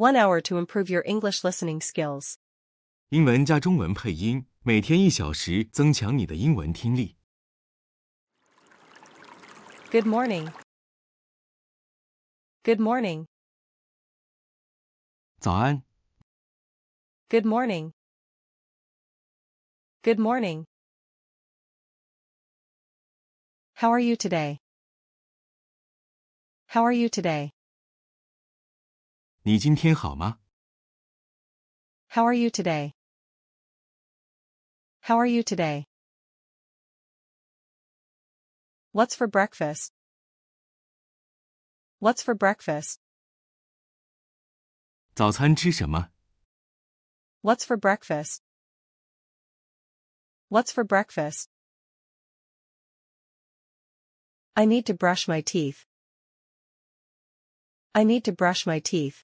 One hour to improve your English listening skills. 英文加中文配音，每天一小时，增强你的英文听力。 Good morning. Good morning. 早安， Good morning. Good morning. How are you today? How are you today? 你今天好吗？ How are you today? How are you today? What's for breakfast? What's for breakfast? 早餐吃什么？ What's for breakfast? What's for breakfast? I need to brush my teeth. I need to brush my teeth.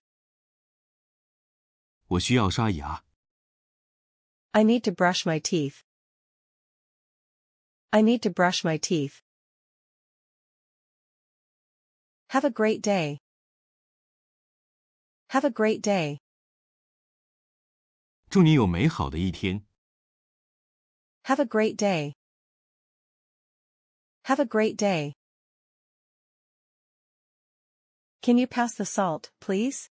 我需要刷牙。 I need to brush my teeth. I need to brush my teeth. Have a great day. Have a great day. 祝你有美好的一天。 Have a great day. Have a great day. Can you pass the salt, please?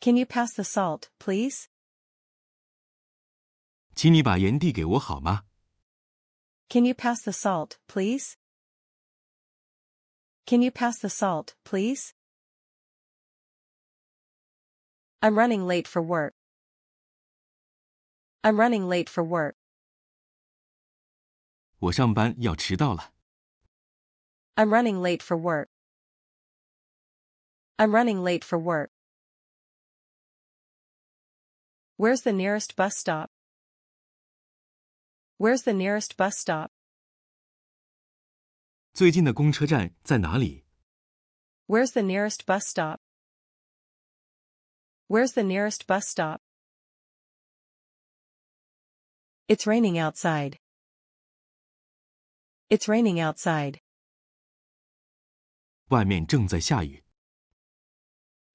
Can you pass the salt, please? 请你把盐递给我好吗？ Can you pass the salt, please? Can you pass the salt, please? I'm running late for work. I'm running late for work. 我上班要迟到了。 I'm running late for work. I'm running late for work. Where's the nearest bus stop? Where's the nearest bus stop? 最近的公车站在哪里？ Where's the nearest bus stop? Where's the nearest bus stop? It's raining outside. It's raining outside. 外面正在下雨。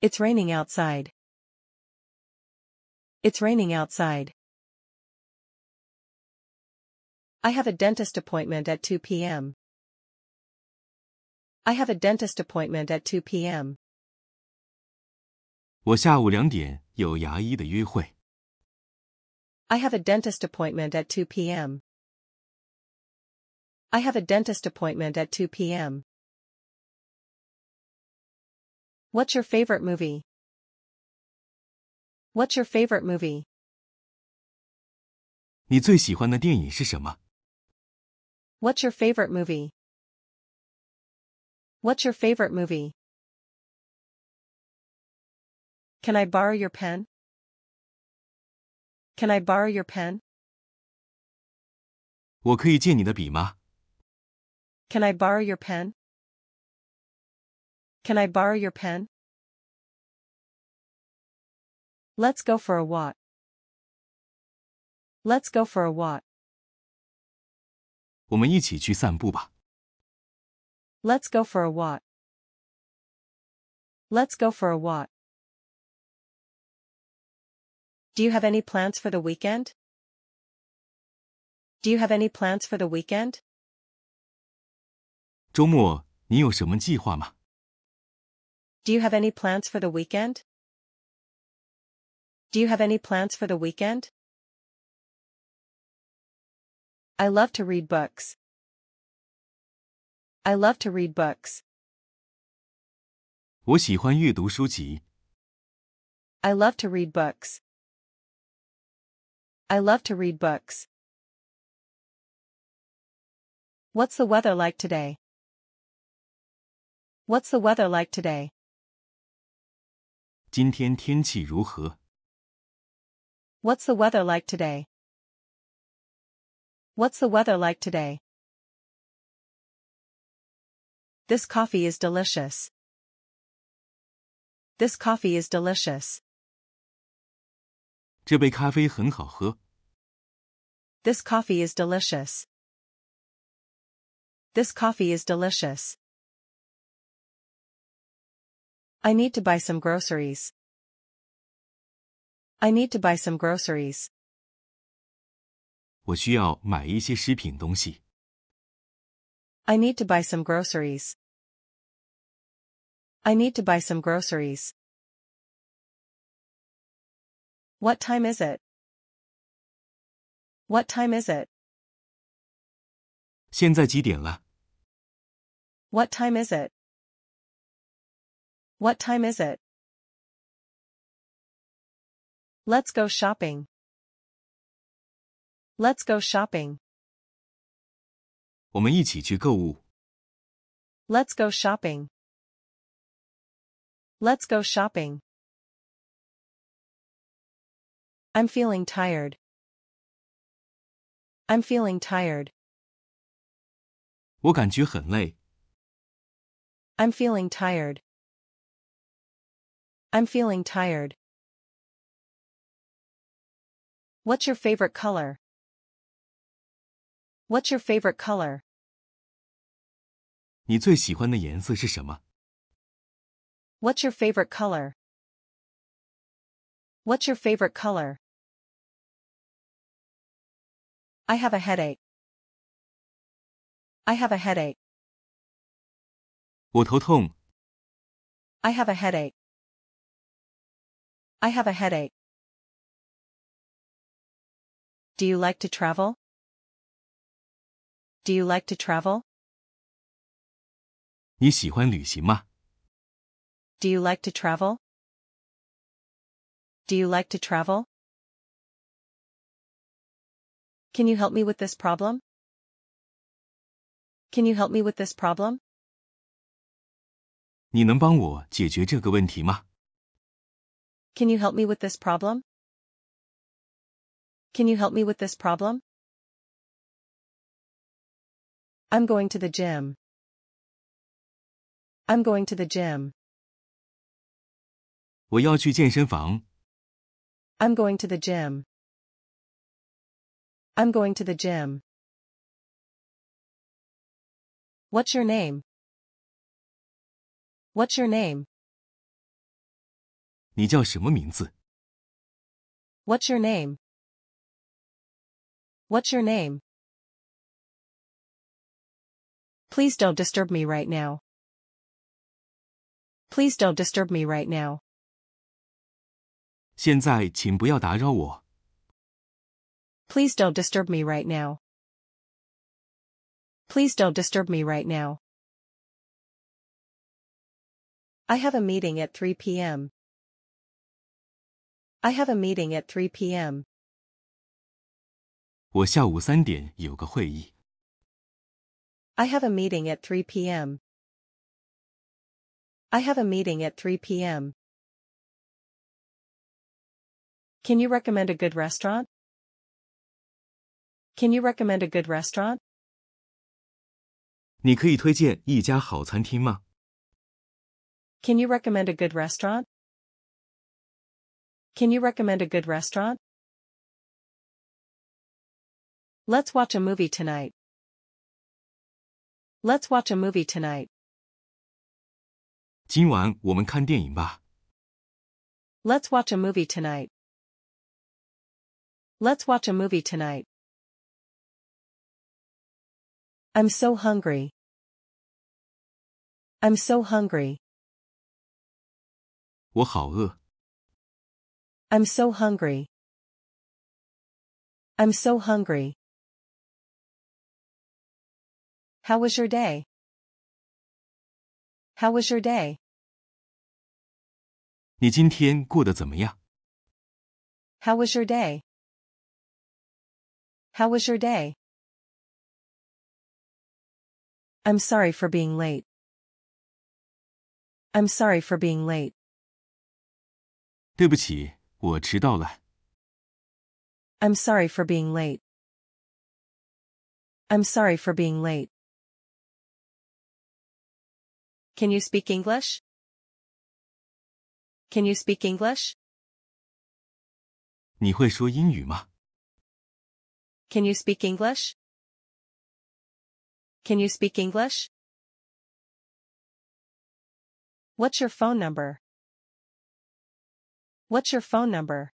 It's raining outside. It's raining outside. I have a dentist appointment at 2 p.m. I have a dentist appointment at 2 p.m. 我下午两点有牙医的约会。 I have a dentist appointment at 2 p.m. I have a dentist appointment at 2 p.m. What's your favorite movie? What's your favorite movie? 你最喜欢的电影是什么？ What's your favorite movie? What's your favorite movie? Can I borrow your pen? Can I borrow your pen? 我可以借你的笔吗？ Can I borrow your pen? Can I borrow your pen? Let's go for a walk. Let's go for a walk. 我们一起去散步吧。 Let's go for a walk. Let's go for a walk. Do you have any plans for the weekend? Do you have any plans for the weekend? 周末你有什么计划吗？ Do you have any plans for the weekend? Do you have any plans for the weekend? I love to read books. I love to read books. 我喜欢阅读书籍。 I love to read books. I love to read books. What's the weather like today? What's the weather like today? 今天天气如何？ What's the weather like today? What's the weather like today? This coffee is delicious. This coffee is delicious. 这杯咖啡很好喝。 This coffee is delicious. This coffee is delicious. I need to buy some groceries. I need to buy some groceries. 我需要买一些食品东西。 I need to buy some groceries. I need to buy some groceries. What time is it? What time is it? 现在几点了？ What time is it? What time is it? Let's go shopping. Let's go shopping. 我们一起去购物。 Let's go shopping. Let's go shopping. I'm feeling tired. I'm feeling tired. 我感觉很累。 I'm feeling tired. I'm feeling tired. What's your favorite color? What's your favorite color? 你最喜欢的颜色是什么？ What's your favorite color? What's your favorite color? I have a headache. I have a headache. 我头痛。 I have a headache. I have a headache. Do you like to travel? Do you like to travel? 你喜欢旅行吗？ Do you like to travel? Do you like to travel? Can you help me with this problem? Can you help me with this problem? 你能帮我解决这个问题吗？ Can you help me with this problem? Can you help me with this problem? I'm going to the gym. I'm going to the gym. 我要去健身房。 I'm going to the gym. I'm going to the gym. What's your name? What's your name? 你叫什么名字？ What's your name? What's your name? Please don't disturb me right now. Please don't disturb me right now. 现在请不要打扰我。 Please don't disturb me right now. Please don't disturb me right now. I have a meeting at 3 p.m. I have a meeting at 3 p.m. 我下午三点有个会议。 I have a meeting at 3 p.m. I have a meeting at 3 p.m. Can you recommend a good restaurant? Can you recommend a good restaurant? 你可以推荐一家好餐厅吗？ Can you recommend a good restaurant? Can you recommend a good restaurant? Let's watch a movie tonight. Let's watch a movie tonight. 今晚我们看电影吧。 Let's watch a movie tonight. Let's watch a movie tonight. I'm so hungry. I'm so hungry. 我好饿。 I'm so hungry. I'm so hungry. How was your day? How was your day? 你今天过得怎么样？ How was your day? How was your day? I'm sorry for being late. I'm sorry for being late. 对不起，我迟到了。 I'm sorry for being late. I'm sorry for being late. Can you speak English? Can you speak English? 你会说英语吗？ Can you speak English? Can you speak English? What's your phone number? What's your phone number?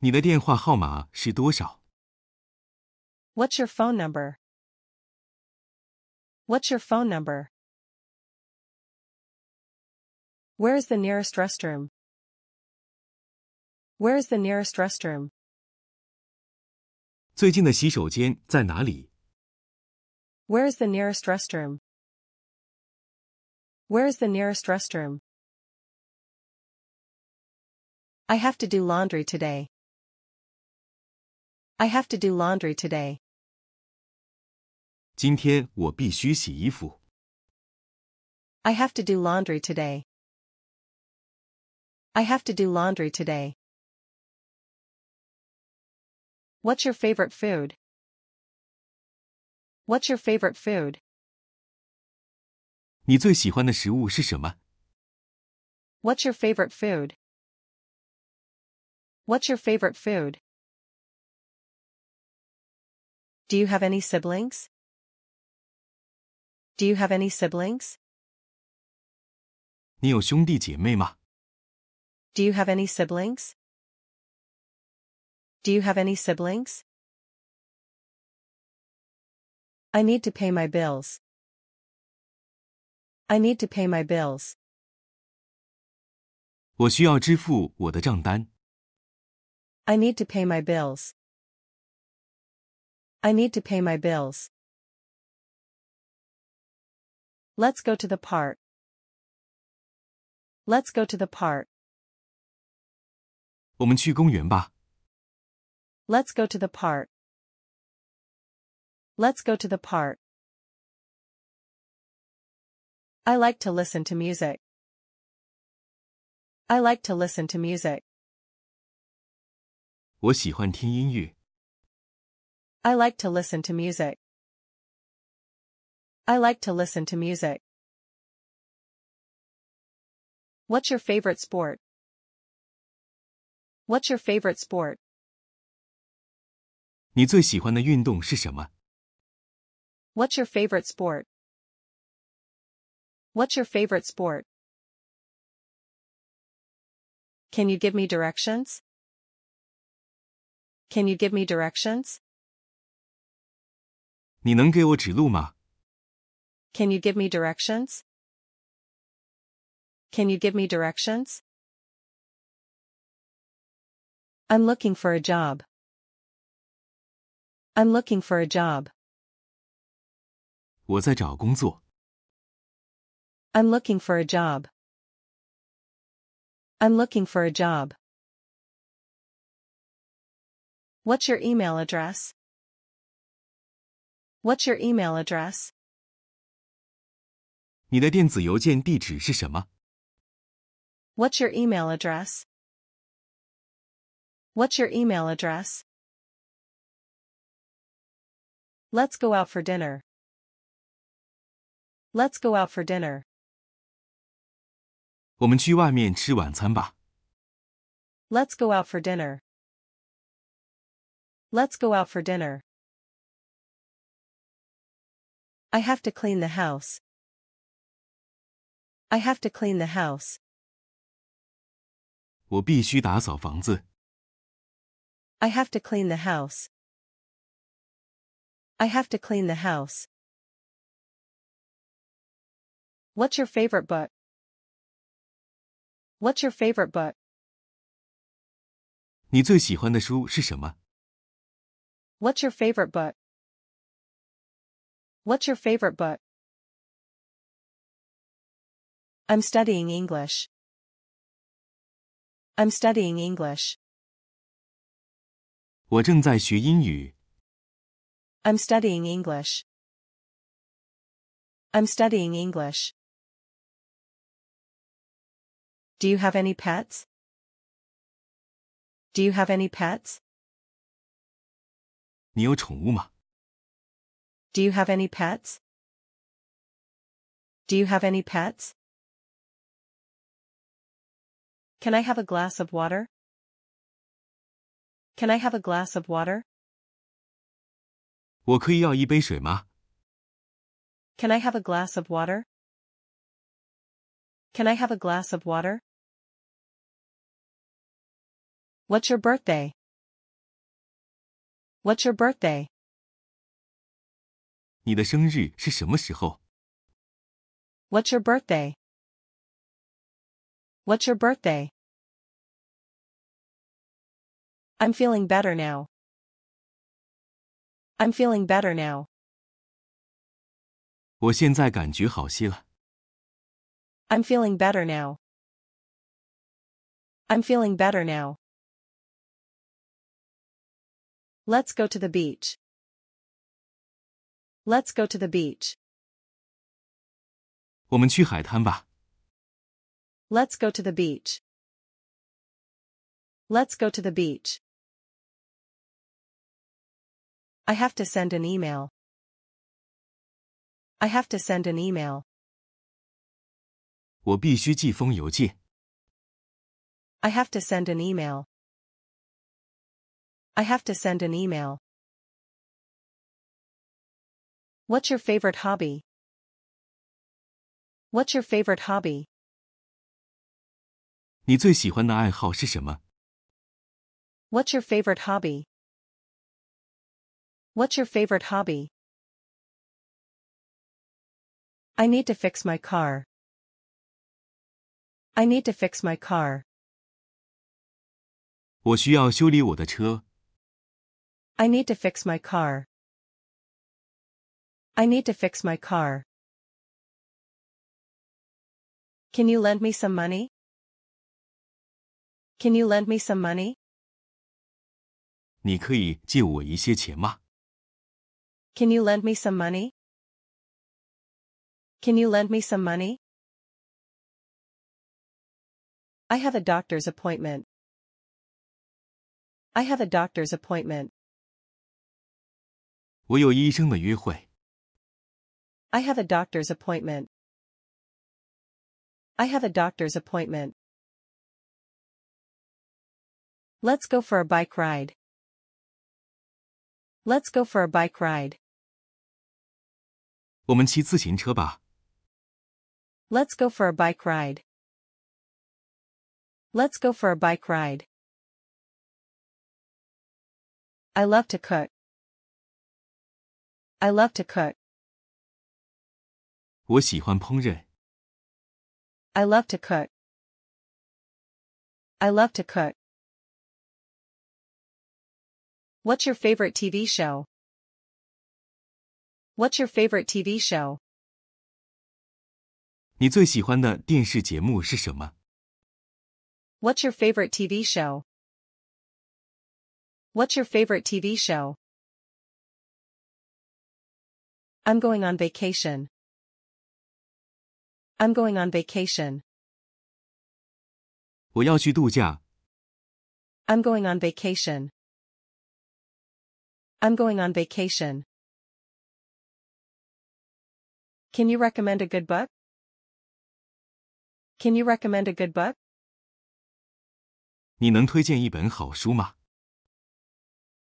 你的电话号码是多少？ What's your phone number? What's your phone number? Where is the nearest restroom? Where is the nearest restroom? 最近的洗手间在哪里？ Where is the nearest restroom? Where is the nearest restroom? I have to do laundry today. I have to do laundry today. 今天我必须洗衣服。 I have to do laundry today. I have to do laundry today. What's your favorite food? What's your favorite food? 你最喜欢的食物是什么？ What's your favorite food? What's your favorite food? Do you have any siblings? Do you have any siblings? 你有兄弟姐妹吗？ Do you have any siblings? Do you have any siblings? I need to pay my bills. I need to pay my bills. 我需要支付我的账单。 I need to pay my bills. I need to pay my bills. Let's go to the park. Let's go to the park. 我们去公园吧。 Let's go to the park. Let's go to the park. I like to listen to music. I like to listen to music. 我喜欢听音乐。 I like to listen to music. I like to listen to music. What's your favorite sport? What's your favorite sport? 你最喜欢的运动是什么？ What's your favorite sport? What's your favorite sport? Can you give me directions? Can you give me directions? 你能给我指路吗？ Can you give me directions? Can you give me directions? I'm looking for a job. I'm looking for a job. 我在找工作。 I'm looking for a job. I'm looking for a job. What's your email address? What's your email address? 你的电子邮件地址是什么？ What's your email address? What's your email address? Let's go out for dinner. Let's go out for dinner. 我们去外面吃晚餐吧。 Let's go out for dinner. Let's go out for dinner. I have to clean the house. I have to clean the house. 我必须打扫房子。 I have to clean the house. I have to clean the house. What's your favorite book? What's your favorite book? 你最喜欢的书是什么？ What's your favorite book? What's your favorite book? I'm studying English. I'm studying English. 我正在学英语。 I'm studying English. I'm studying English. Do you have any pets? Do you have any pets? 你有宠物吗？ Do you have any pets? Do you have any pets? Can I have a glass of water? Can I have a glass of water? 我可以要一杯水吗？ Can I have a glass of water? Can I have a glass of water? What's your birthday? What's your birthday? 你的生日是什么时候？ What's your birthday? What's your birthday? I'm feeling better now. I'm feeling better now. 我现在感觉好些了。 I'm feeling better now. I'm feeling better now. Let's go to the beach. Let's go to the beach. 我们去海滩吧。 Let's go to the beach. Let's go to the beach. I have to send an email. I have to send an email. 我必须寄封邮件。 I have to send an email. I have to send an email. What's your favorite hobby? What's your favorite hobby? 你最喜欢的爱好是什么？ What's your favorite hobby? What's your favorite hobby? I need to fix my car. I need to fix my car. 我需要修理我的车。 I need to fix my car. I need to fix my car. Can you lend me some money? Can you lend me some money? 你可以借我一些钱吗？ Can you lend me some money? Can you lend me some money? I have a doctor's appointment. I have a doctor's appointment. 我有医生的约会。 I have a doctor's appointment. I have a doctor's appointment. Let's go for a bike ride. Let's go for a bike ride. 我们骑自行车吧。 Let's go for a bike ride. Let's go for a bike ride. I love to cook. I love to cook. 我喜欢烹饪。 I love to cook. I love to cook. What's your favorite TV show? What's your favorite TV show? 你最喜欢的电视节目是什么？ What's your favorite TV show? What's your favorite TV show? I'm going on vacation. I'm going on vacation. 我要去度假。 I'm going on vacation. I'm going on vacation. Can you recommend a good book? Can you recommend a good book? 你能推荐一本好书吗？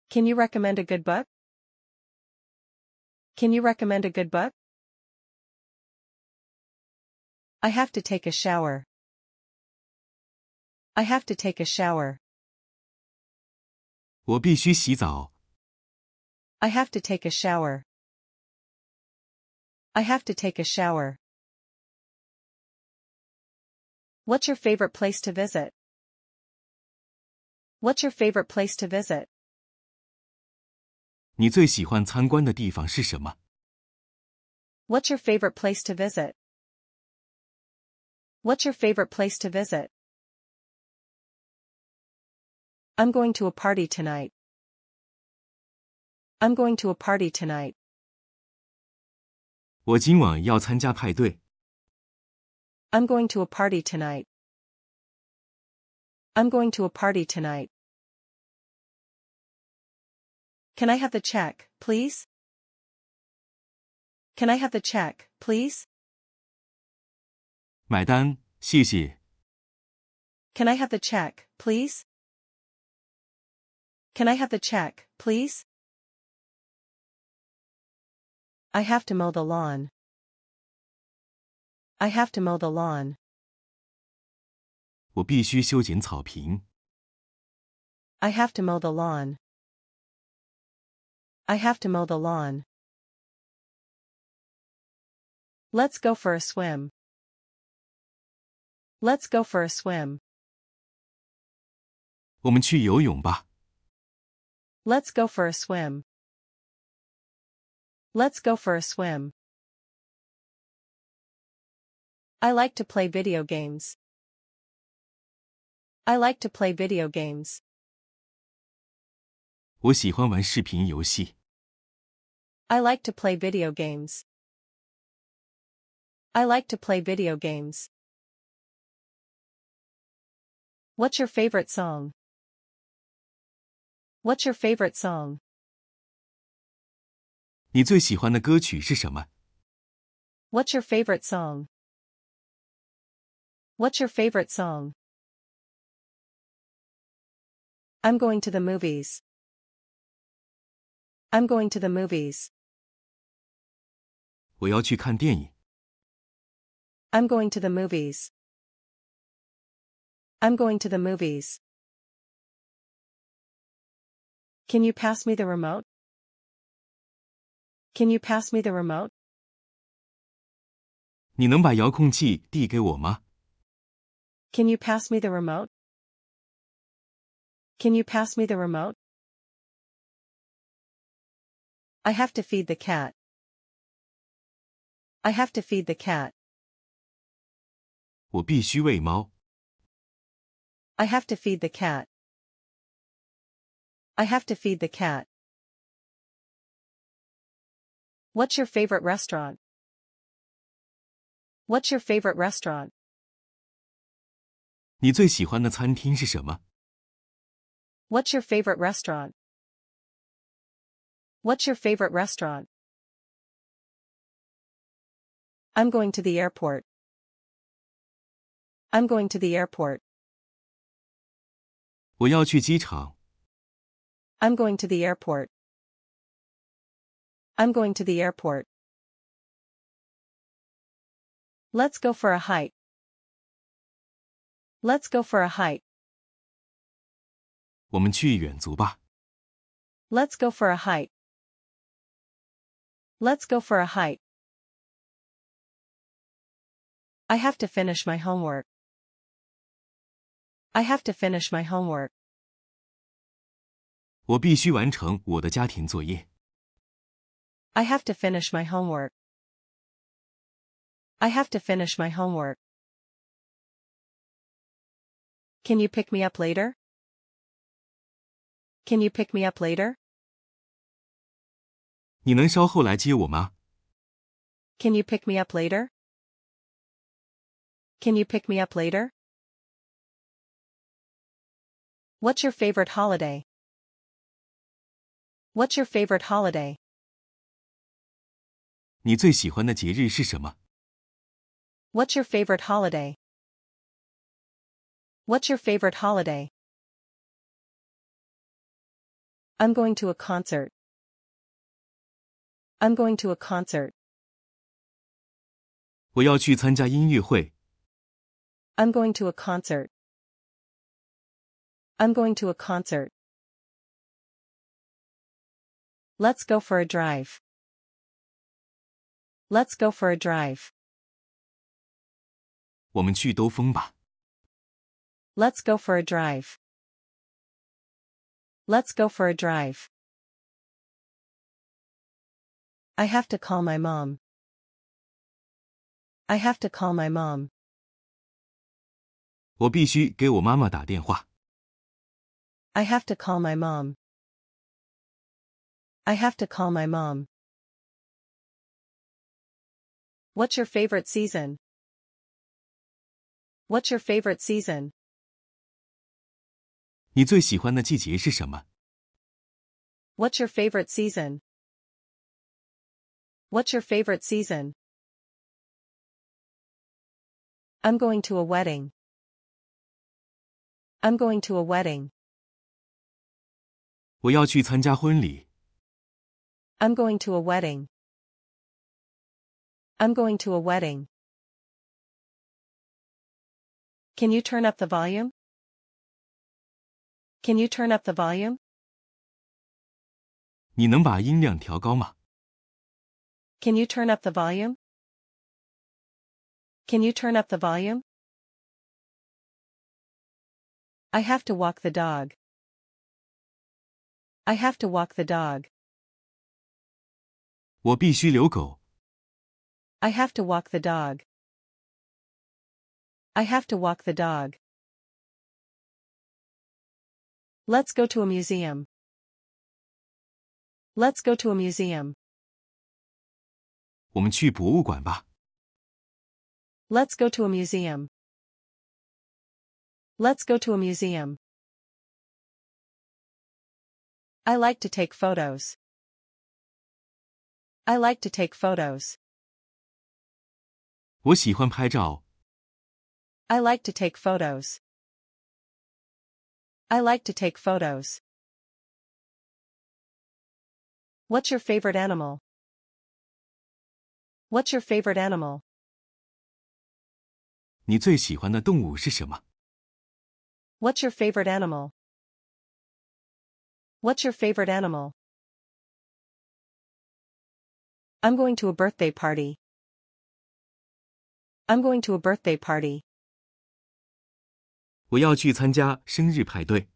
Can you recommend a good book? Can you recommend a good book? I have to take a shower. I have to take a shower. 我必须洗澡。 I have to take a shower. I have to take a shower. What's your favorite place to visit? What's your favorite place to visit? 你最喜欢参观的地方是什么？ What's your favorite place to visit? What's your favorite place to visit? I'm going to a party tonight. I'm going to a party tonight. 我今晚要参加派对。 I'm going to a party tonight. I'm going to a party tonight. Can I have the check, please? Can I have the check, please? 买单，谢谢。 Can I have the check, please? Can I have the check, please? I have to mow the lawn. I have to mow the lawn. 我必须修剪草坪。 I have to mow the lawn. I have to mow the lawn. Let's go for a swim. Let's go for a swim. 我们去游泳吧。 Let's go for a swim. Let's go for a swim. I like to play video games. I like to play video games. 我喜欢玩视频游戏。 I like to play video games. I like to play video games. What's your favorite song? What's your favorite song? 你最喜欢的歌曲是什么？ What's your favorite song? What's your favorite song? I'm going to the movies. I'm going to the movies. 我要去看电影。 I'm going to the movies. I'm going to the movies. Can you pass me the remote? Can you pass me the remote? 你能把遥控器递给我吗？ Can you pass me the remote? Can you pass me the remote? I have to feed the cat. I have to feed the cat. 我必须喂猫。 I have to feed the cat. I have to feed the cat. What's your favorite restaurant? What's your favorite restaurant? 你最喜欢的餐厅是什么？ What's your favorite restaurant? What's your favorite restaurant? I'm going to the airport. I'm going to the airport. 我要去机场。 I'm going to the airport. I'm going to the airport. Let's go for a hike. Let's go for a hike. 我们去远足吧。 Let's go for a hike. Let's go for a hike. I have to finish my homework. I have to finish my homework. 我必须完成我的家庭作业。 I have to finish my homework. I have to finish my homework. Can you pick me up later? Can you pick me up later? 你能稍后来接我吗？ Can you pick me up later? Can you pick me up later? What's your favorite holiday? What's your favorite holiday? 你最喜欢的节日是什么？ What's your favorite holiday? What's your favorite holiday? I'm going to a concert. I'm going to a concert. 我要去参加音乐会。 I'm going to a concert. I'm going to a concert. Let's go for a drive. Let's go for a drive. 我们去兜风吧。 Let's go for a drive. Let's go for a drive. I have to call my mom. I have to call my mom. 我必须给我妈妈打电话。 I have to call my mom. I have to call my mom. What's your favorite season? What's your favorite season? 你最喜欢的季节是什么？ What's your favorite season? What's your favorite season? I'm going to a wedding. I'm going to a wedding. 我要去参加婚礼。 I'm going to a wedding. I'm going to a wedding. Can you turn up the volume? Can you turn up the volume? 你能把音量调高吗？ Can you turn up the volume? Can you turn up the volume? I have to walk the dog. I have to walk the dog. 我必须遛狗。 I have to walk the dog. I have to walk the dog. Let's go to a museum. Let's go to a museum. 我们去博物馆吧。 Let's go to a museum. Let's go to a museum. I like to take photos. I like to take photos. 我喜欢拍照。 I like to take photos. I like to take photos. What's your favorite animal? What's your favorite animal? 你最喜欢的动物是什么？ What's your favorite animal? What's your favorite animal? I'm going to a birthday party. I'm going to a birthday party. 我要去参加生日派对。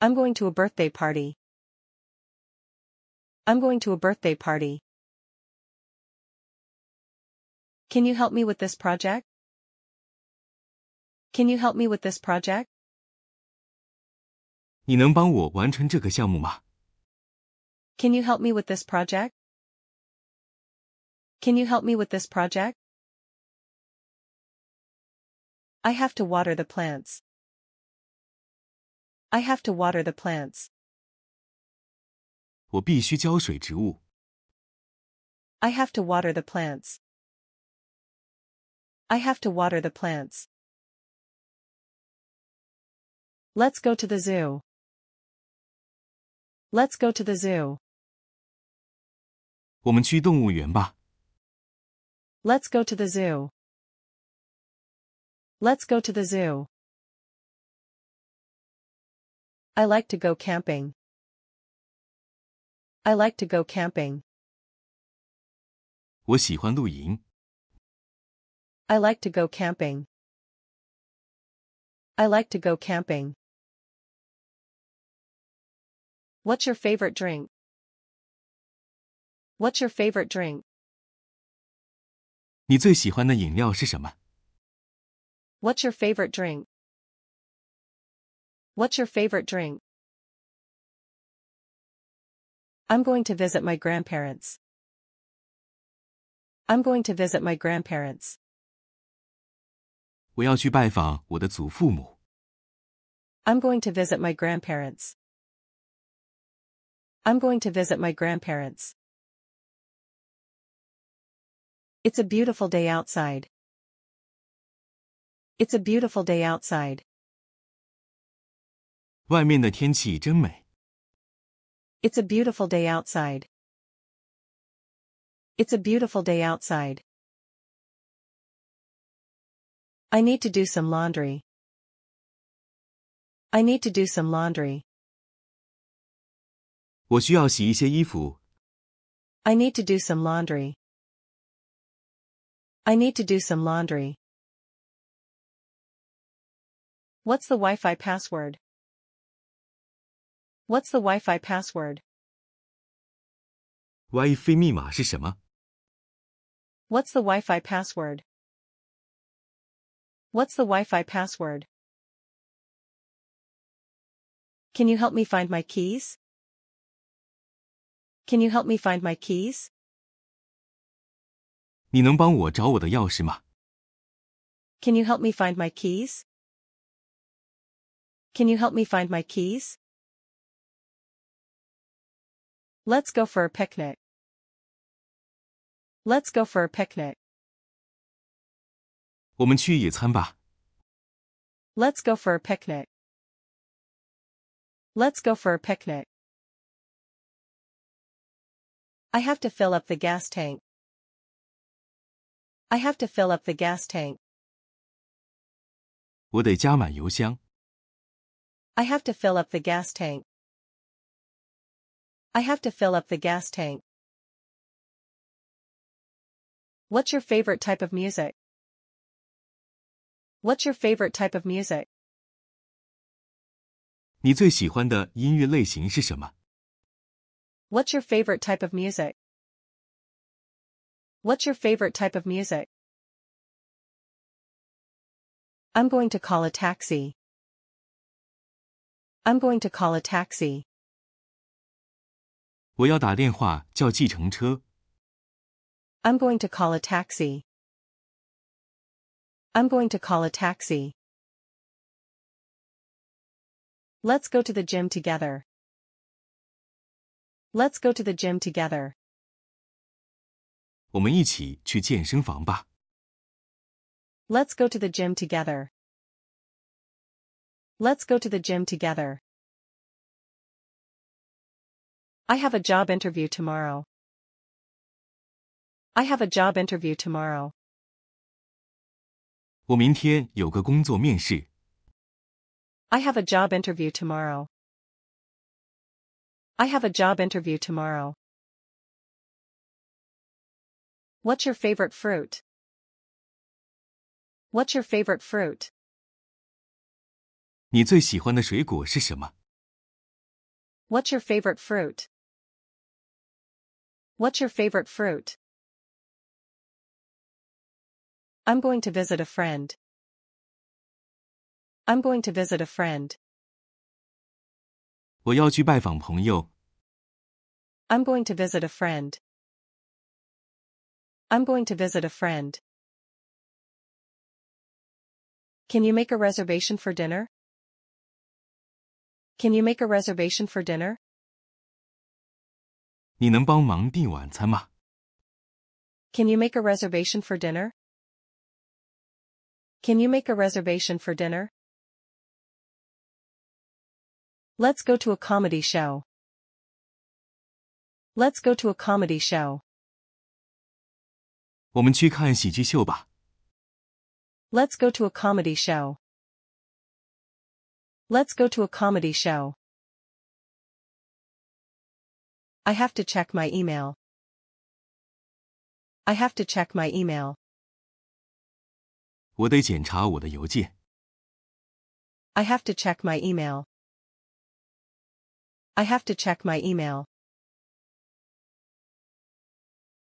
I'm going to a birthday party. I'm going to a birthday party. Can you help me with this project? Can you help me with this project? 你能帮我完成这个项目吗？ Can you help me with this project? Can you help me with this project? I have to water the plants. I have to water the plants. 我必须浇水植物。 I have to water the plants. I have to water the plants. Let's go to the zoo. Let's go to the zoo. 我们去动物园吧。 Let's go to the zoo. Let's go to the zoo. I like to go camping. I like to go camping. 我喜欢露营。 I like to go camping. I like to go camping. What's your favorite drink? What's your favorite drink? 你最喜欢的饮料是什么？ What's your favorite drink? What's your favorite drink? I'm going to visit my grandparents. I'm going to visit my grandparents. 我要去拜访我的祖父母。 I'm going to visit my grandparents. I'm going to visit my grandparents. It's a beautiful day outside. It's a beautiful day outside. 外面的天气真美。 It's a beautiful day outside. It's a beautiful day outside. I need to do some laundry. I need to do some laundry. 我需要洗一些衣服。 I need to do some laundry. I need to do some laundry. What's the Wi-Fi password? What's the Wi-Fi password? WiFi 密码是什么？ What's the Wi-Fi password? What's the Wi-Fi password? Can you help me find my keys? Can you help me find my keys? 你能帮我找我的钥匙吗？ Can you help me find my keys? Can you help me find my keys? Let's go for a picnic. Let's go for a picnic. 我们去野餐吧。 Let's go for a picnic. Let's go for a picnic. I have to fill up the gas tank. I have to fill up the gas tank. 我得加满油箱。 I have to fill up the gas tank. I have to fill up the gas tank. What's your favorite type of music? What's your favorite type of music? 你最喜欢的音乐类型是什么？ What's your favorite type of music? What's your favorite type of music? I'm going to call a taxi. I'm going to call a taxi. 我要打电话叫计程车。 I'm going to call a taxi. I'm going to call a taxi. Let's go to the gym together. Let's go to the gym together. 我们一起去健身房吧。 Let's go to the gym together. Let's go to the gym together. I have a job interview tomorrow. I have a job interview tomorrow. 我明天有个工作面试。 I have a job interview tomorrow. I have a job interview tomorrow. What's your favorite fruit? What's your favorite fruit? 你最喜欢的水果是什么？ What's your favorite fruit? What's your favorite fruit? I'm going to visit a friend. I'm going to visit a friend. 我要去拜访朋友。 I'm going to visit a friend. I'm going to visit a friend. Can you make a reservation for dinner? Can you make a reservation for dinner? 你能帮忙订晚餐吗？ Can you make a reservation for dinner? Can you make a reservation for dinner? Let's go to a comedy show. Let's go to a comedy show. 我们去看喜剧秀吧。 Let's go to a comedy show. Let's go to a comedy show. I have to check my email. I have to check my email. 我得检查我的邮件。 I have to check my email. I have to check my email.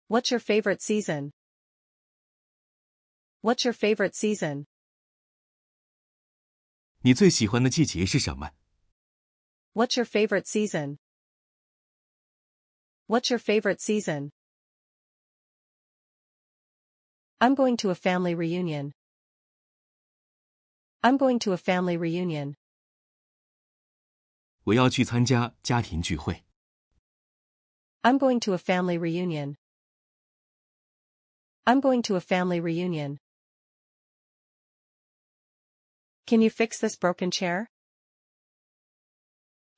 What's your favorite season? What's your favorite season? 你最喜欢的季节是什么？ What's your favorite season? What's your favorite season? I'm going to a family reunion. I'm going to a family reunion. 我要去参加家庭聚会。 I'm going to a family reunion. I'm going to a family reunion. Can you fix this broken chair?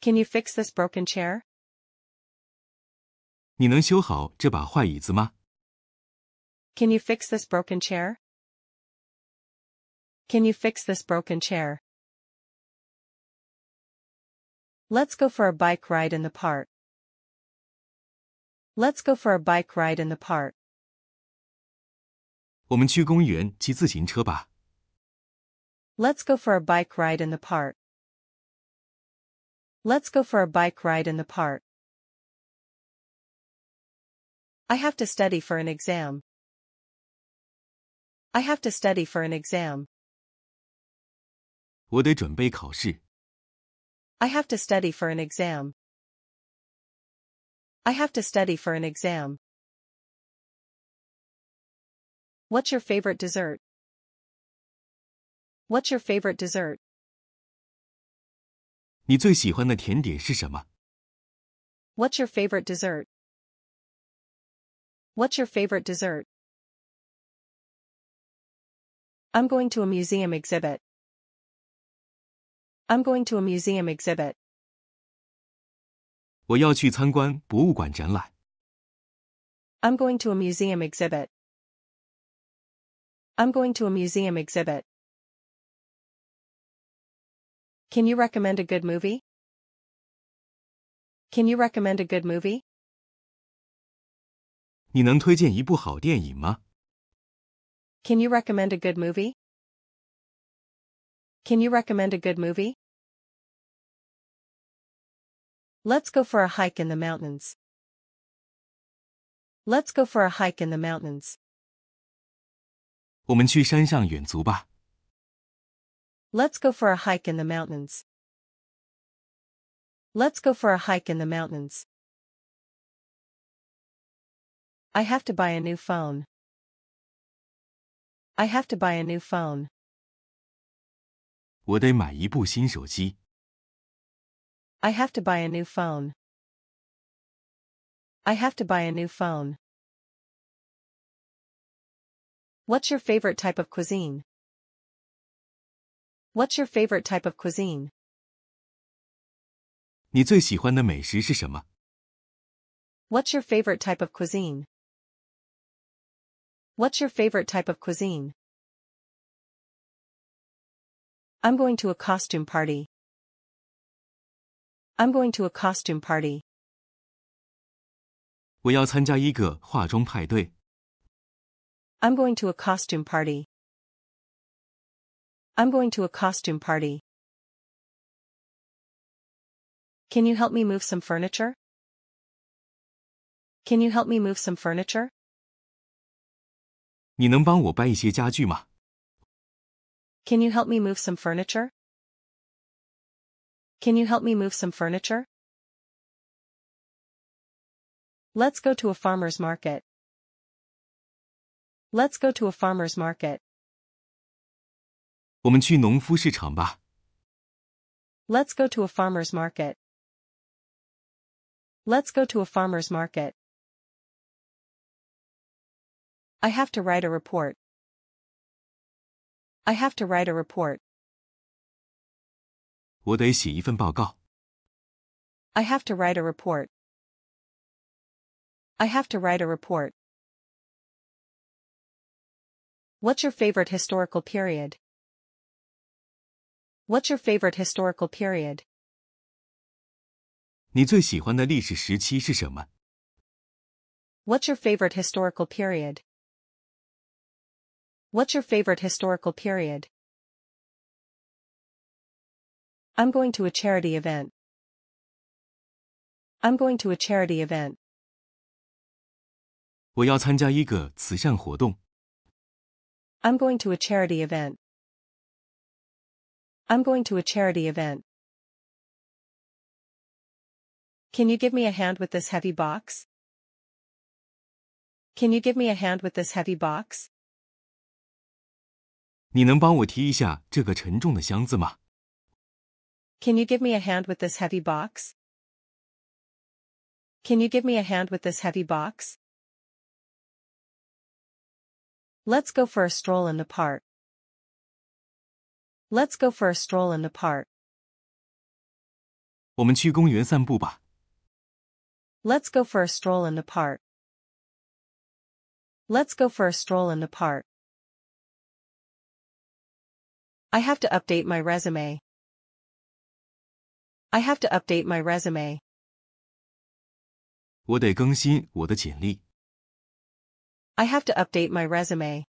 Can you fix this broken chair? 你能修好这把坏椅子吗？ Can you fix this broken chair? Can you fix this broken chair? Let's go for a bike ride in the park. Let's go for a bike ride in the park. 我们去公园骑自行车吧。 Let's go for a bike ride in the park. Let's go for a bike ride in the park. I have to study for an exam. I have to study for an exam. 我得准备考试。 I have to study for an exam. I have to study for an exam. What's your favorite dessert? What's your favorite dessert? 你最喜欢的甜点是什么？ What's your favorite dessert? What's your favorite dessert? I'm going to a museum exhibit. I'm going to a museum exhibit. 我要去参观博物馆展览。 I'm going to a museum exhibit. I'm going to a museum exhibit. Can you recommend a good movie? Can you recommend a good movie? 你能推荐一部好电影吗？ Can you recommend a good movie? Can you recommend a good movie? Let's go for a hike in the mountains. Let's go for a hike in the mountains. 我们去山上远足吧。 Let's go for a hike in the mountains. Let's go for a hike in the mountains. I have to buy a new phone. I have to buy a new phone. 我得买一部新手机。 I have to buy a new phone. I have to buy a new phone. What's your favorite type of cuisine? What's your favorite type of cuisine? 你最喜欢的美食是什么？ What's your favorite type of cuisine? What's your favorite type of cuisine? I'm going to a costume party. I'm going to a costume party. 我要参加一个化妆派对。 I'm going to a costume party. I'm going to a costume party. Can you help me move some furniture? Can you help me move some furniture? 你能帮我搬一些家具吗？ Can you help me move some furniture? Can you help me move some furniture? Let's go to a farmer's market. Let's go to a farmer's market. 我们去农夫市场吧。 Let's go to a farmer's market. Let's go to a farmer's market. I have to write a report. I have to write a report. 我得写一份报告。 I have to write a report. I have to write a report. What's your favorite historical period? What's your favorite historical period? 你最喜欢的历史时期是什么？ What's your favorite historical period? What's your favorite historical period? I'm going to a charity event. I'm going to a charity event. 我要参加一个慈善活动。 I'm going to a charity event. I'm going to a charity event. Can you give me a hand with this heavy box? Can you give me a hand with this heavy box? 你能帮我提一下这个沉重的箱子吗？ Can you give me a hand with this heavy box? Can you give me a hand with this heavy box? Let's go for a stroll in the park. Let's go for a stroll in the park. 我们去公园散步吧。 Let's go for a stroll in the park. Let's go for a stroll in the park. I have to update my resume. I have to update my resume. 我得更新我的简历。 I have to update my resume.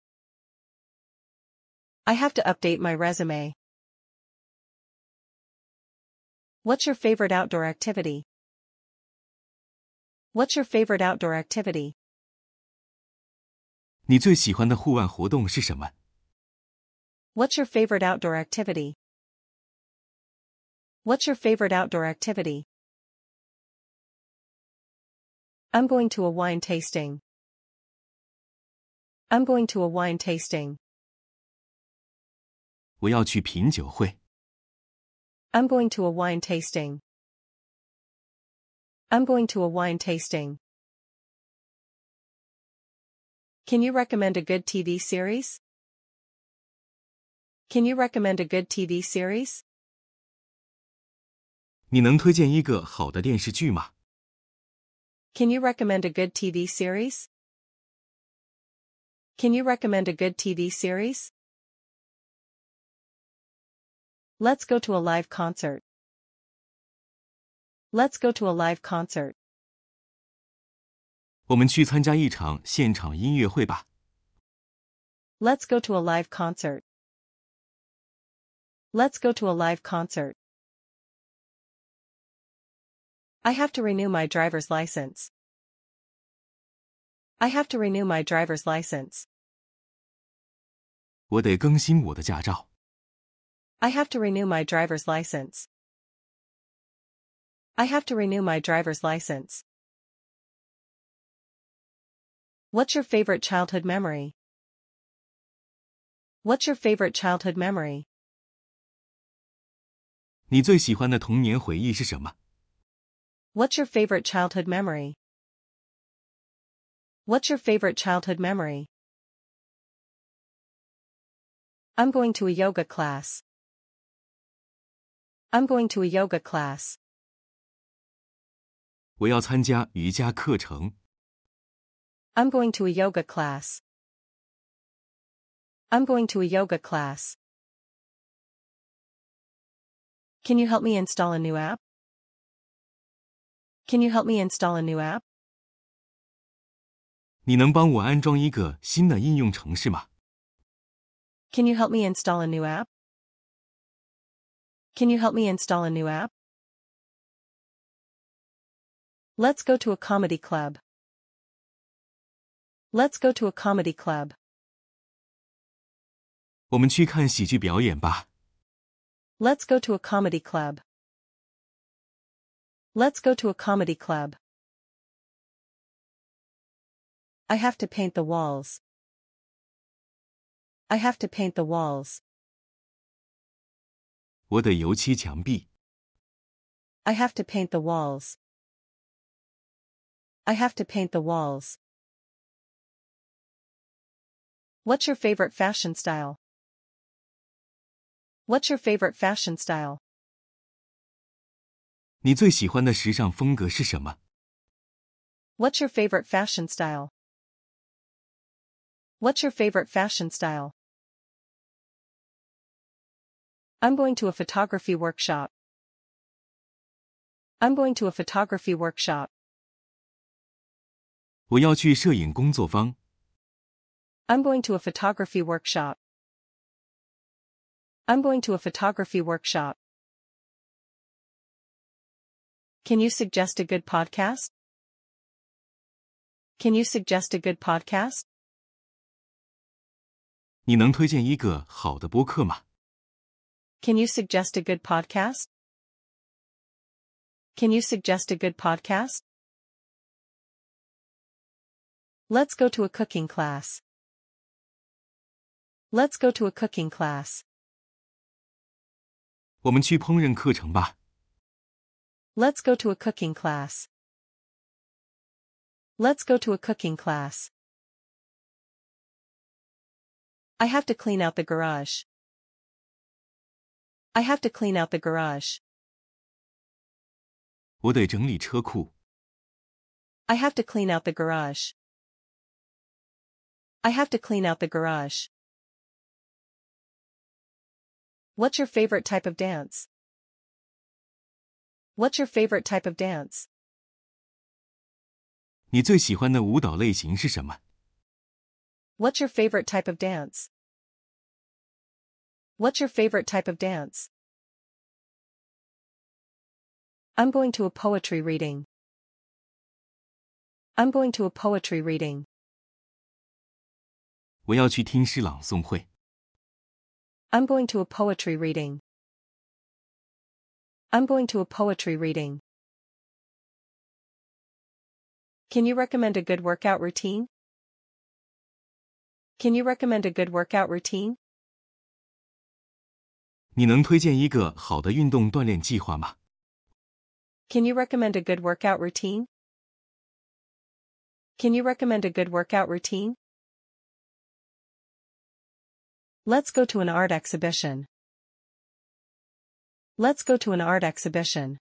I have to update my resume. What's your favorite outdoor activity? What's your favorite outdoor activity? 你最喜欢的户外活动是什么？ What's your favorite outdoor activity? What's your favorite outdoor activity? I'm going to a wine tasting. I'm going to a wine tasting. 我要去品酒会。 I'm going to a wine tasting. I'm going to a wine tasting. Can you recommend a good TV series? Can you recommend a good TV series? 你能推荐一个好的电视剧吗？ Can you recommend a good TV series? Can you recommend a good TV series? Let's go to a live concert. Let's go to a live concert. 我们去参加一场现场音乐会吧。 Let's go to a live concert. Let's go to a live concert. I have to renew my driver's license. I have to renew my driver's license. 我得更新我的驾照。 I have to renew my driver's license. I have to renew my driver's license. What's your favorite childhood memory? What's your favorite childhood memory? 你最喜欢的童年回忆是什么？ What's your favorite childhood memory? What's your favorite childhood memory? I'm going to a yoga class. I'm going to a yoga class. 我要参加瑜伽课程。 I'm going to a yoga class. I'm going to a yoga class. Can you help me install a new app? Can you help me install a new app? 你能帮我安装一个新的应用程式吗？ Can you help me install a new app? Can you help me install a new app? Let's go to a comedy club. Let's go to a comedy club. 我们去看喜剧表演吧。 Let's go to a comedy club. Let's go to a comedy club. I have to paint the walls. I have to paint the walls. 我得油漆墙壁。 I have to paint the walls. I have to paint the walls. What's your favorite fashion style? What's your favorite fashion style? 你最喜欢的时尚风格是什么？ What's your favorite fashion style? What's your favorite fashion style? I'm going to a photography workshop. I'm going to a photography workshop. 我要去摄影工作坊。 I'm going to a photography workshop. I'm going to a photography workshop. Can you suggest a good podcast? Can you suggest a good podcast? 你能推荐一个好的播客吗？ Can you suggest a good podcast? Can you suggest a good podcast? Let's go to a cooking class. Let's go to a cooking class. 我们去烹饪课程吧。 Let's go to a cooking class. Let's go to a cooking class. I have to clean out the garage. I have to clean out the garage. 我得整理车库。 I have to clean out the garage. I have to clean out the garage. What's your favorite type of dance? What's your favorite type of dance? 你最喜欢的舞蹈类型是什么？ What's your favorite type of dance? What's your favorite type of dance? I'm going to a poetry reading. I'm going to a poetry reading. 我要去听诗朗诵会。 I'm going to a poetry reading. I'm going to a poetry reading. Can you recommend a good workout routine? Can you recommend a good workout routine? 你能推荐一个好的运动锻炼计划吗？ Can you recommend a good workout routine? Can you recommend a good workout routine? Let's go to an art exhibition. Let's go to an art exhibition.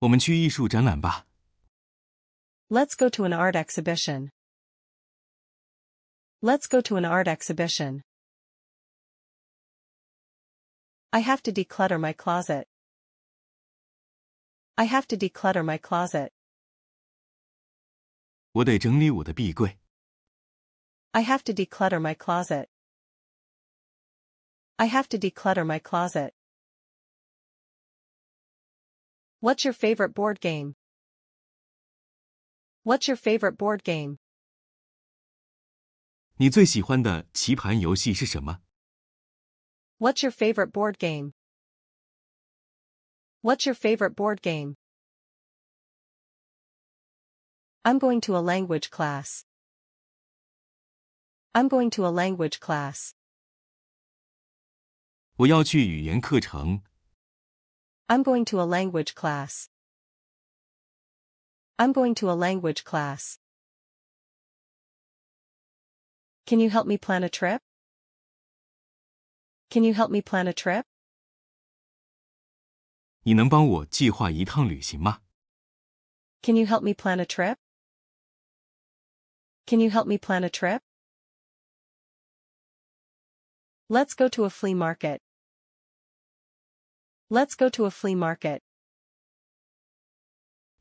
我们去艺术展览吧。 Let's go to an art exhibition. Let's go to an art exhibition. I have to declutter my closet. I have to declutter my closet. 我得整理我的壁柜。 I have to declutter my closet. I have to declutter my closet. What's your favorite board game? What's your favorite board game? 你最喜欢的棋盘游戏是什么？ What's your favorite board game? What's your favorite board game? I'm going to a language class. I'm going to a language class. 我要去语言课程。 I'm going to a language class. I'm going to a language class. Can you help me plan a trip? Can you help me plan a trip? 你能帮我计划一趟旅行吗？ Can you help me plan a trip? Can you help me plan a trip? Let's go to a flea market. Let's go to a flea market.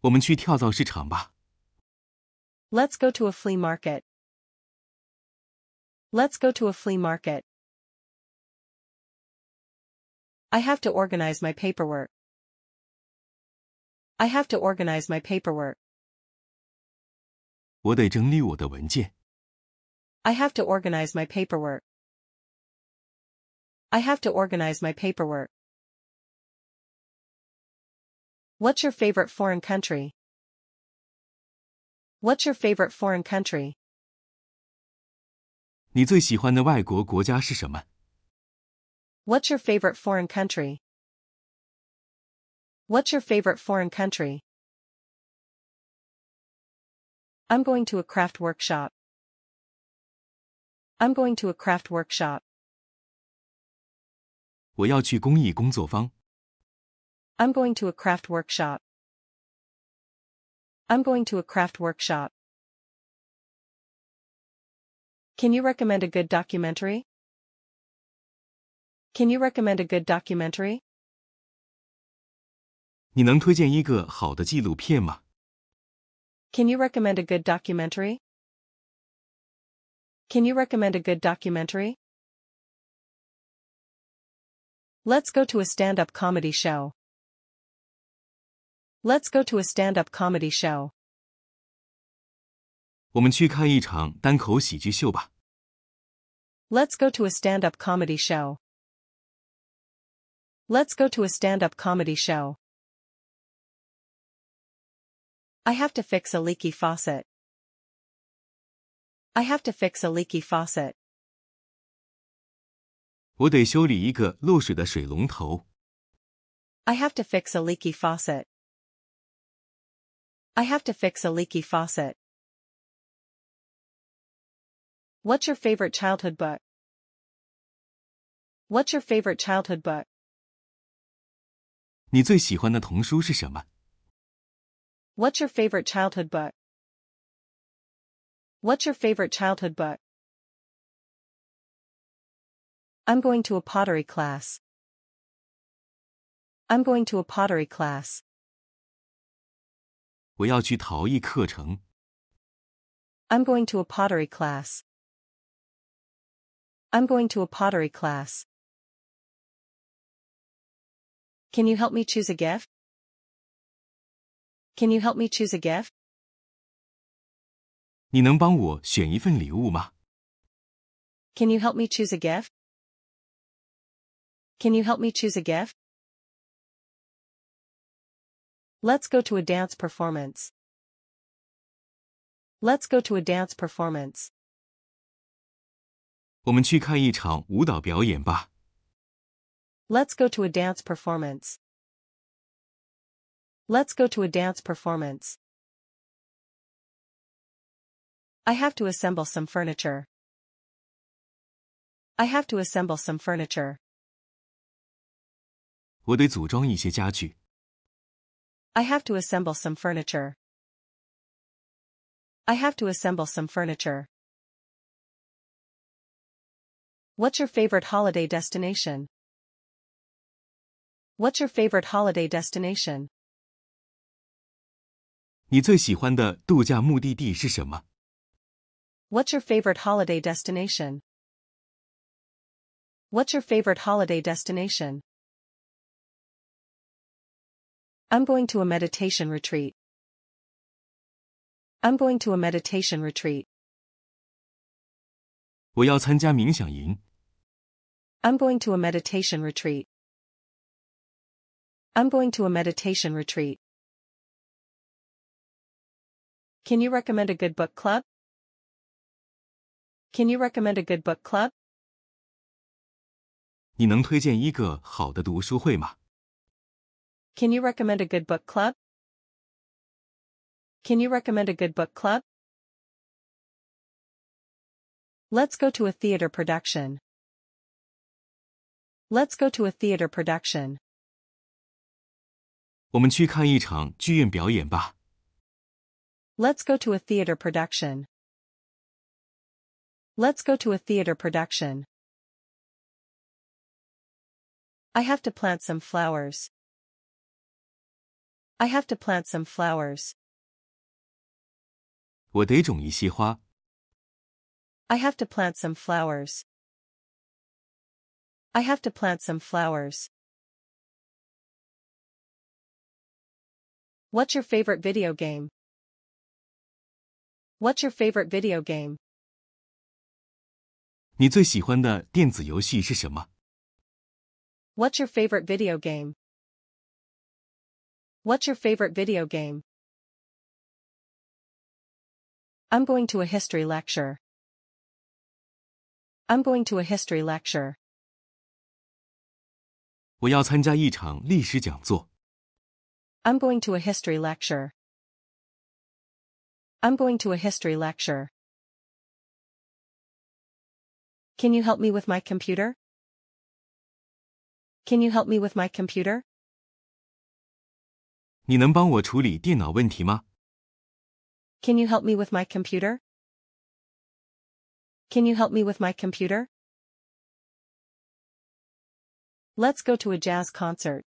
我们去跳蚤市场吧。 Let's go to a flea market. Let's go to a flea market. I have to organize my paperwork. I have to organize my paperwork. 我得整理我的文件。 I have to organize my paperwork. I have to organize my paperwork. What's your favorite foreign country? What's your favorite foreign country? 你最喜欢的外国国家是什么？ What's your favorite foreign country? What's your favorite foreign country? I'm going to a craft workshop. I'm going to a craft workshop. 我要去工艺工作坊。 I'm going to a craft workshop. I'm going to a craft workshop. Can you recommend a good documentary? Can you recommend a good documentary? 你能推荐一个好的纪录片吗？ Can you recommend a good documentary? Can you recommend a good documentary? Let's go to a stand-up comedy show. Let's go to a stand-up comedy show. 我们去看一场单口喜剧秀吧。 Let's go to a stand-up comedy show. Let's go to a stand-up comedy show. I have to fix a leaky faucet. I have to fix a leaky faucet. 我得修理一个漏水的水龙头。 I have to fix a leaky faucet. I have to fix a leaky faucet. What's your favorite childhood book? What's your favorite childhood book? 你最喜欢的童书是什么？ What's your favorite childhood book? What's your favorite childhood book? I'm going to a pottery class. I'm going to a pottery class. 我要去陶艺课程。 I'm going to a pottery class. I'm going to a pottery class. Can you help me choose a gift? Can you help me choose a gift? 你能帮我选一份礼物吗？ Can you help me choose a gift? Can you help me choose a gift? Let's go to a dance performance. Let's go to a dance performance. 我们去看一场舞蹈表演吧。 Let's go to a dance performance. Let's go to a dance performance. I have to assemble some furniture. I have to assemble some furniture. 我得组装一些家具。 I have to assemble some furniture. I have to assemble some furniture. What's your favorite holiday destination? What's your favorite holiday destination? 你最喜欢的度假目的地是什么？ What's your favorite holiday destination? What's your favorite holiday destination? I'm going to a meditation retreat. I'm going to a meditation retreat. 我要参加冥想营。 I'm going to a meditation retreat. I'm going to a meditation retreat. Can you recommend a good book club? Can you recommend a good book club? 你能推荐一个好的读书会吗？ Can you recommend a good book club? Can you recommend a good book club? Let's go to a theater production. Let's go to a theater production. 我们去看一场剧院表演吧。 Let's go to a theater production. Let's go to a theater production. I have to plant some flowers. I have to plant some flowers. 我得种一些花。 I have to plant some flowers. I have to plant some flowers. What's your favorite video game? What's your favorite video game? 你最喜欢的电子游戏是什么？ What's your favorite video game? What's your favorite video game? I'm going to a history lecture. I'm going to a history lecture. 我要参加一场历史讲座。 I'm going to a history lecture. I'm going to a history lecture. Can you help me with my computer? Can you help me with my computer? 你能帮我处理电脑问题吗？ Can you help me with my computer? Can you help me with my computer? Let's go to a jazz concert.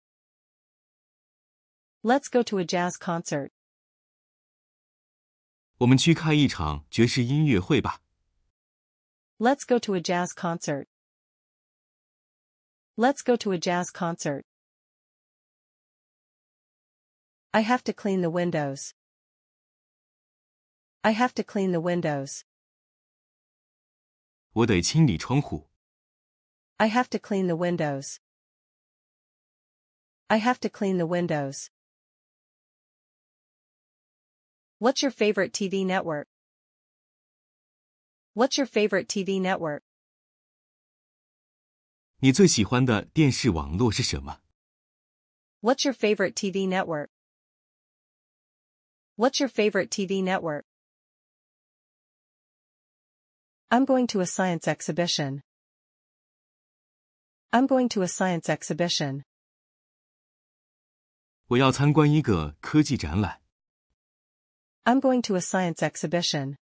Let's go to a jazz concert. 我们去看一场爵士音乐会吧。 Let's go to a jazz concert. Let's go to a jazz concert. I have to clean the windows. I have to clean the windows. 我得清理窗户。 I have to clean the windows. I have to clean the windows. What's your favorite TV network? What's your favorite TV network? 你最喜欢的电视网络是什么？ What's your favorite TV network? What's your favorite TV network? I'm going to a science exhibition. I'm going to a science exhibition. 我要参观一个科技展览。 I'm going to a science exhibition.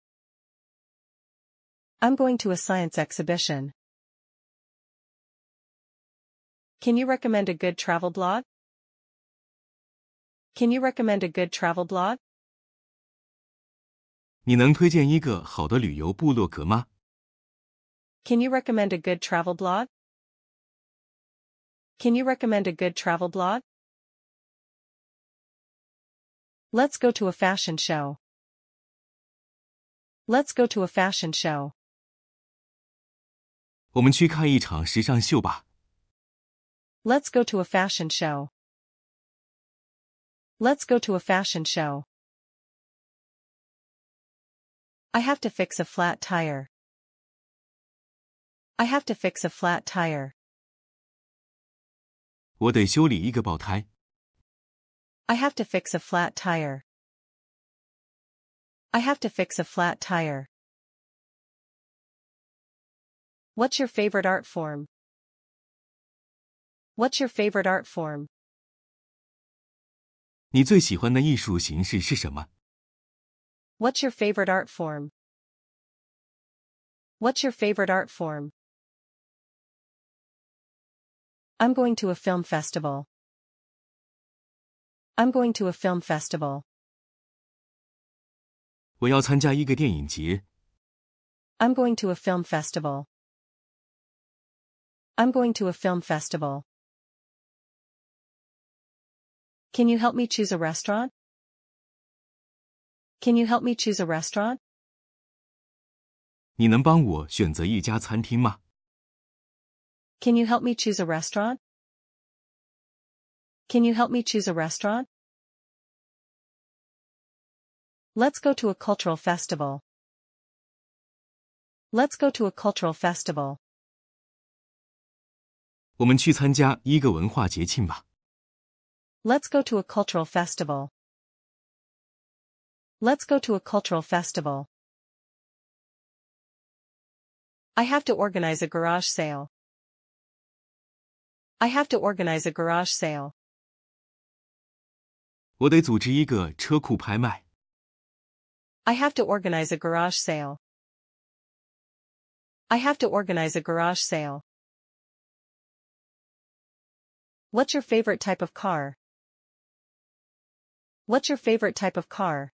I'm going to a science exhibition. Can you recommend a good travel blog? Can you recommend a good travel blog? 你能推荐一个好的旅游部落格吗？ Can you recommend a good travel blog? Can you recommend a good travel blog? Let's go to a fashion show. Let's go to a fashion show. 我们去看一场时尚秀吧。 Let's go to a fashion show. Let's go to a fashion show. I have to fix a flat tire. I have to fix a flat tire. 我得修理一个爆胎。 I have to fix a flat tire. I have to fix a flat tire. What's your favorite art form? What's your favorite art form? 你最喜欢的艺术形式是什么？ What's your favorite art form? What's your favorite art form? I'm going to a film festival. I'm going to a film festival. 我要参加一个电影节。 I'm going to a film festival. I'm going to a film festival. Can you help me choose a restaurant? Can you help me choose a restaurant? 你能帮我选择一家餐厅吗？ Can you help me choose a restaurant? Can you help me choose a restaurant? Let's go to a cultural festival. Let's go to a cultural festival. 我们去参加一个文化节庆吧。 Let's go to a cultural festival. Let's go to a cultural festival. I have to organize a garage sale. I have to organize a garage sale. 我得组织一个车库拍卖。 I have to organize a garage sale. I have to organize a garage sale. What's your favorite type of car? What's your favorite type of car?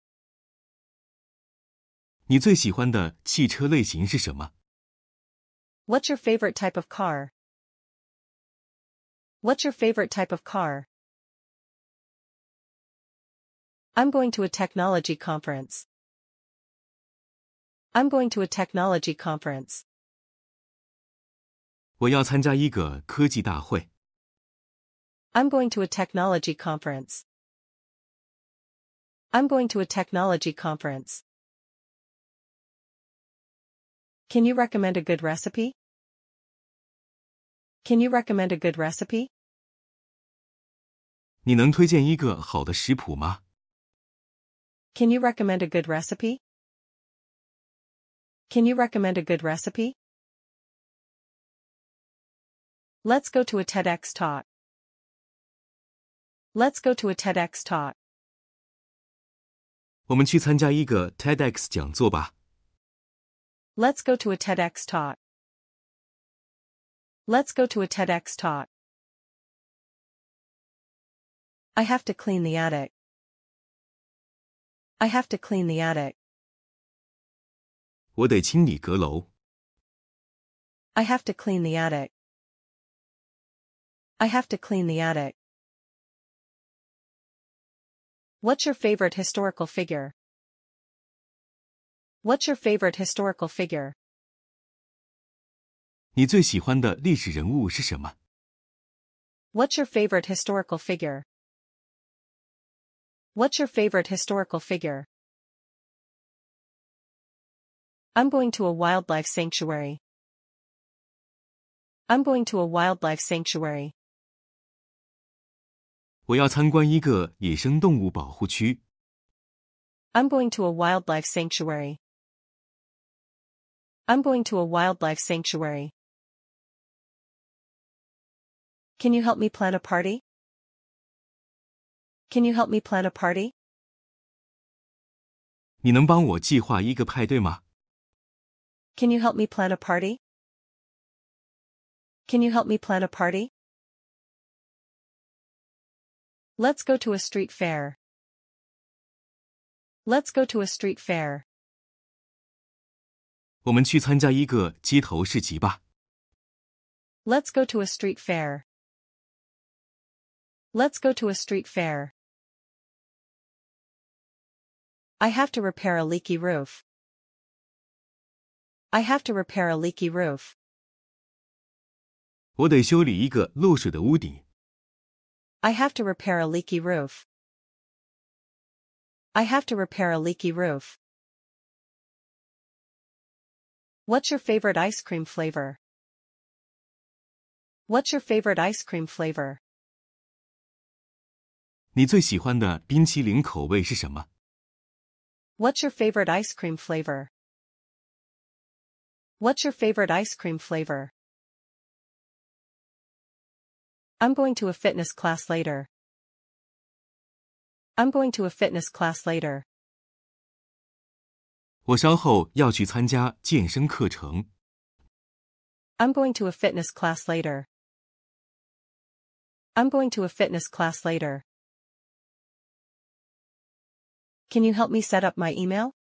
你最喜欢的汽车类型是什么？ What's your favorite type of car? What's your favorite type of car? I'm going to a technology conference. I'm going to a technology conference. 我要参加一个科技大会。 I'm going to a technology conference. I'm going to a technology conference. Can you recommend a good recipe? Can you recommend a good recipe? 你能推荐一个好的食谱吗？ Can you recommend a good recipe? Can you recommend a good recipe? Let's go to a TEDx talk. Let's go to a TEDx talk. 我们去参加一个 TEDx 讲座吧。 Let's go to a TEDx talk. Let's go to a TEDx talk. I have to clean the attic. I have to clean the attic. 我得清理阁楼。 I have to clean the attic. I have to clean the attic. What's your favorite historical figure? What's your favorite historical figure? 你最喜欢的历史人物是什么？ What's your favorite historical figure? What's your favorite historical figure? I'm going to a wildlife sanctuary. I'm going to a wildlife sanctuary. 我要参观一个野生动物保护区。 I'm going to a wildlife sanctuary. I'm going to a wildlife sanctuary. Can you help me plan a party? Can you help me plan a party? 你能帮我计划一个派对吗？ Can you help me plan a party? Can you help me plan a party? Let's go to a street fair. Let's go to a street fair. 我们去参加一个街头市集吧。 Let's go to a street fair. Let's go to a street fair. I have to repair a leaky roof. I have to repair a leaky roof. 我得修理一个漏水的屋顶。 I have to repair a leaky roof. I have to repair a leaky roof. What's your favorite ice cream flavor? What's your favorite ice cream flavor? 你最喜欢的冰淇淋口味是什么？ What's your favorite ice cream flavor? What's your favorite ice cream flavor? I'm going to a fitness class later. I'm going to a fitness class later. 我稍后要去参加健身课程。 I'm going to a fitness class later. I'm going to a fitness class later. Can you help me set up my email?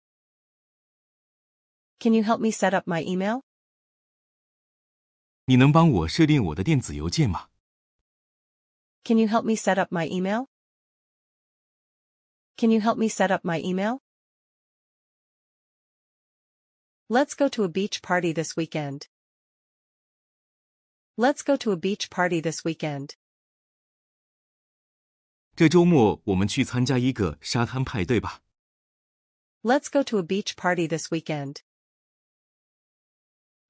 Can you help me set up my email? 你能帮我设定我的电子邮件吗？ Can you help me set up my email? Can you help me set up my email? Let's go to a beach party this weekend. Let's go to a beach party this weekend. 这周末我们去参加一个沙滩派对吧。 Let's go to a beach party this weekend.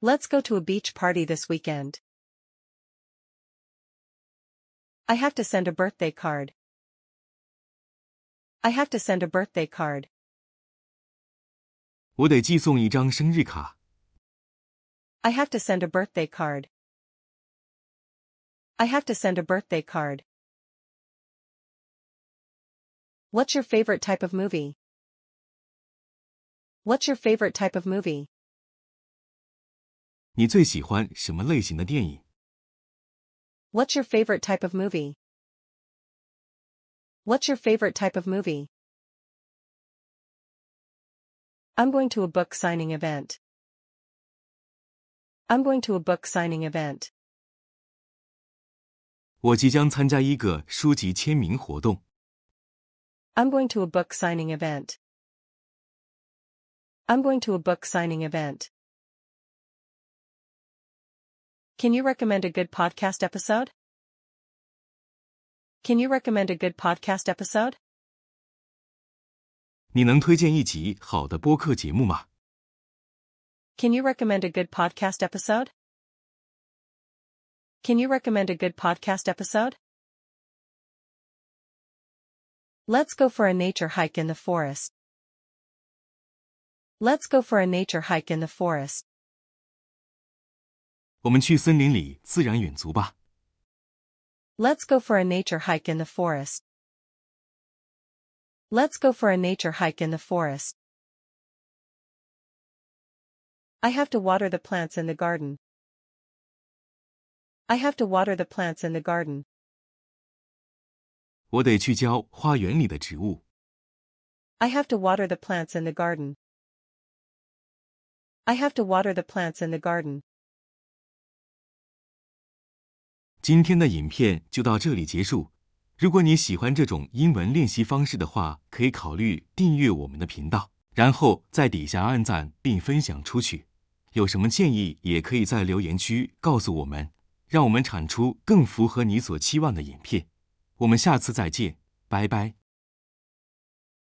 Let's go to a beach party this weekend. I have to send a birthday card. I have to send a birthday card. 我得寄送一张生日卡。 I have to send a birthday card. I have to send a birthday card. What's your favorite type of movie? What's your favorite type of movie? 你最喜欢什么类型的电影？ What's your favorite type of movie? What's your favorite type of movie? I'm going to a book signing event. I'm going to a book signing event. 我即将参加一个书籍签名活动。 I'm going to a book signing event. I'm going to a book signing event. Can you recommend a good podcast episode? Can you recommend a good podcast episode? 你能推荐一集好的播客节目吗？ Can you recommend a good podcast episode? Can you recommend a good podcast episode? Let's go for a nature hike in the forest. Let's go for a nature hike in the forest. 我们去森林里自然远足吧。 Let's go for a nature hike in the forest. Let's go for a nature hike in the forest. I have to water the plants in the garden. I have to water the plants in the garden. 我得去浇花园里的植物。I have to water the plants in the garden. I have to water the plants in the garden. 今天的影片就到这里结束。如果你喜欢这种英文练习方式的话，可以考虑订阅我们的频道，然后在底下按赞并分享出去。有什么建议，也可以在留言区告诉我们，让我们产出更符合你所期望的影片。我们下次再见，拜拜。